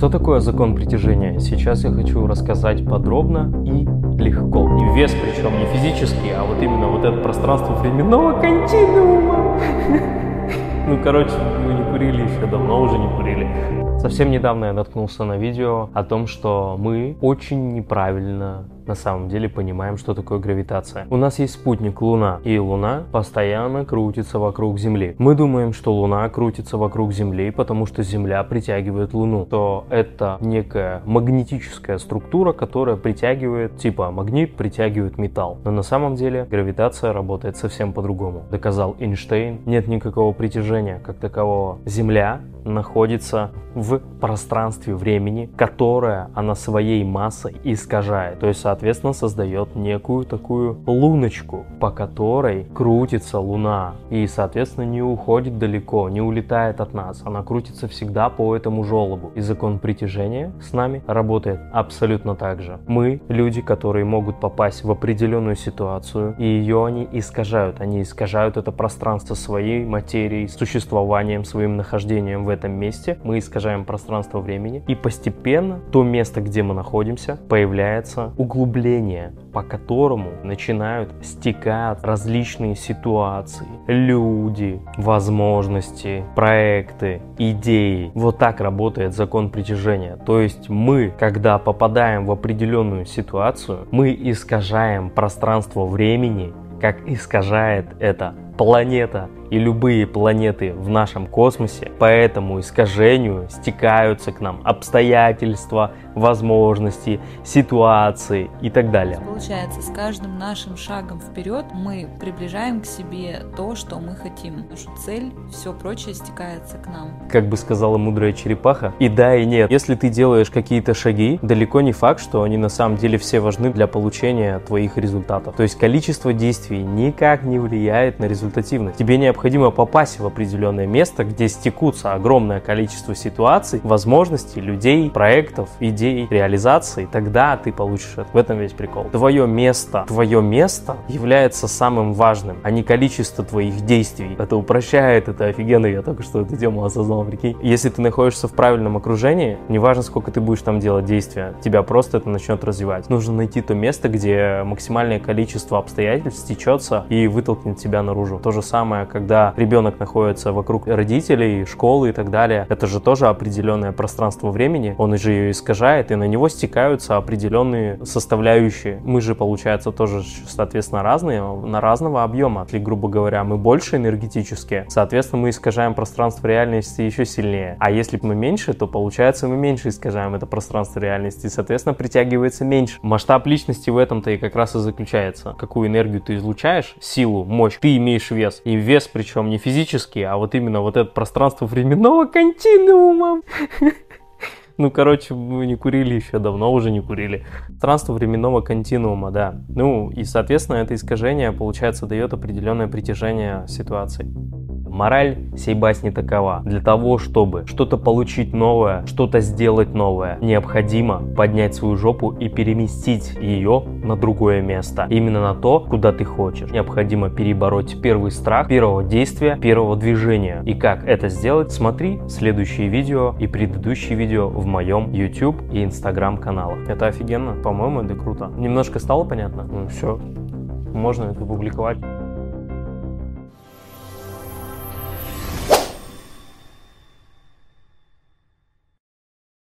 Что такое закон притяжения? Сейчас я хочу рассказать подробно и легко. И вес причем не физический, а вот именно вот это пространство временного континуума. Ну, короче, мы не курили еще давно, уже не курили. Совсем недавно я наткнулся на видео о том, что мы очень неправильно на самом деле понимаем, что такое гравитация. У нас есть спутник Луна, и Луна постоянно крутится вокруг Земли. Мы думаем, что Луна крутится вокруг Земли, потому что Земля притягивает Луну. То это некая магнетическая структура, которая притягивает, типа магнит притягивает металл. Но на самом деле гравитация работает совсем по-другому. Доказал Эйнштейн, нет никакого притяжения как такового. Земля находится в пространстве времени, которое она своей массой искажает. То есть, соответственно, создает некую такую луночку, по которой крутится Луна. И, соответственно, не уходит далеко, не улетает от нас. Она крутится всегда по этому желобу. И закон притяжения с нами работает абсолютно так же. Мы люди, которые могут попасть в определенную ситуацию, и ее они искажают. Они искажают это пространство своей материей, существованием, своим нахождением в этом месте. Мы искажаем пространство времени. И постепенно то место, где мы находимся, появляется углубление, по которому начинают стекать различные ситуации, люди, возможности, проекты, идеи. Вот так работает закон притяжения. То есть мы, когда попадаем в определенную ситуацию, мы искажаем пространство времени, как искажает это планета и любые планеты в нашем космосе по этому искажению стекаются к нам обстоятельства, возможности, ситуации и так далее. Получается, с каждым нашим шагом вперед мы приближаем к себе то, что мы хотим. Нашу цель, все прочее стекается к нам. Как бы сказала мудрая черепаха, и да, и нет. Если ты делаешь какие-то шаги, далеко не факт, что они на самом деле все важны для получения твоих результатов. То есть количество действий никак не влияет на результативность. Тебе необходимо попасть в определенное место, где стекутся огромное количество ситуаций, возможностей, людей, проектов, идей, реализации, тогда ты получишь это. В этом весь прикол. Твое место, твое место является самым важным, а не количество твоих действий. Это упрощает, это офигенно, я только что эту тему осознал, прикинь. Если ты находишься в правильном окружении, неважно, сколько ты будешь там делать действия, тебя просто это начнет развивать. Нужно найти то место, где максимальное количество обстоятельств стечется и вытолкнет тебя наружу. То же самое, когда ребенок находится вокруг родителей, школы и так далее. Это же тоже определенное пространство времени, он же ее искажает и на него стекаются определенные составляющие. Мы же, получается, тоже, соответственно, разные, на разного объема. Или, грубо говоря, мы больше энергетические, соответственно, мы искажаем пространство реальности еще сильнее. А если мы меньше, то, получается, мы меньше искажаем это пространство реальности, и, соответственно, притягивается меньше. Масштаб личности в этом-то и как раз и заключается. Какую энергию ты излучаешь, силу, мощь, ты имеешь вес. И вес, причем не физический, а вот именно вот это пространство временного континуума. Ну, короче, мы не курили еще давно, уже не курили. Пространство временного континуума, да. Ну, и, соответственно, это искажение, получается, дает определенное притяжение ситуации. Мораль сей басни такова. Для того, чтобы что-то получить новое, что-то сделать новое, необходимо поднять свою жопу и переместить ее на другое место. Именно на то, куда ты хочешь. Необходимо перебороть первый страх первого действия, первого движения. И как это сделать, смотри следующие видео и предыдущие видео в моем YouTube и Instagram каналах. Это офигенно. По-моему, это круто. Немножко стало понятно? Ну все, можно это публиковать.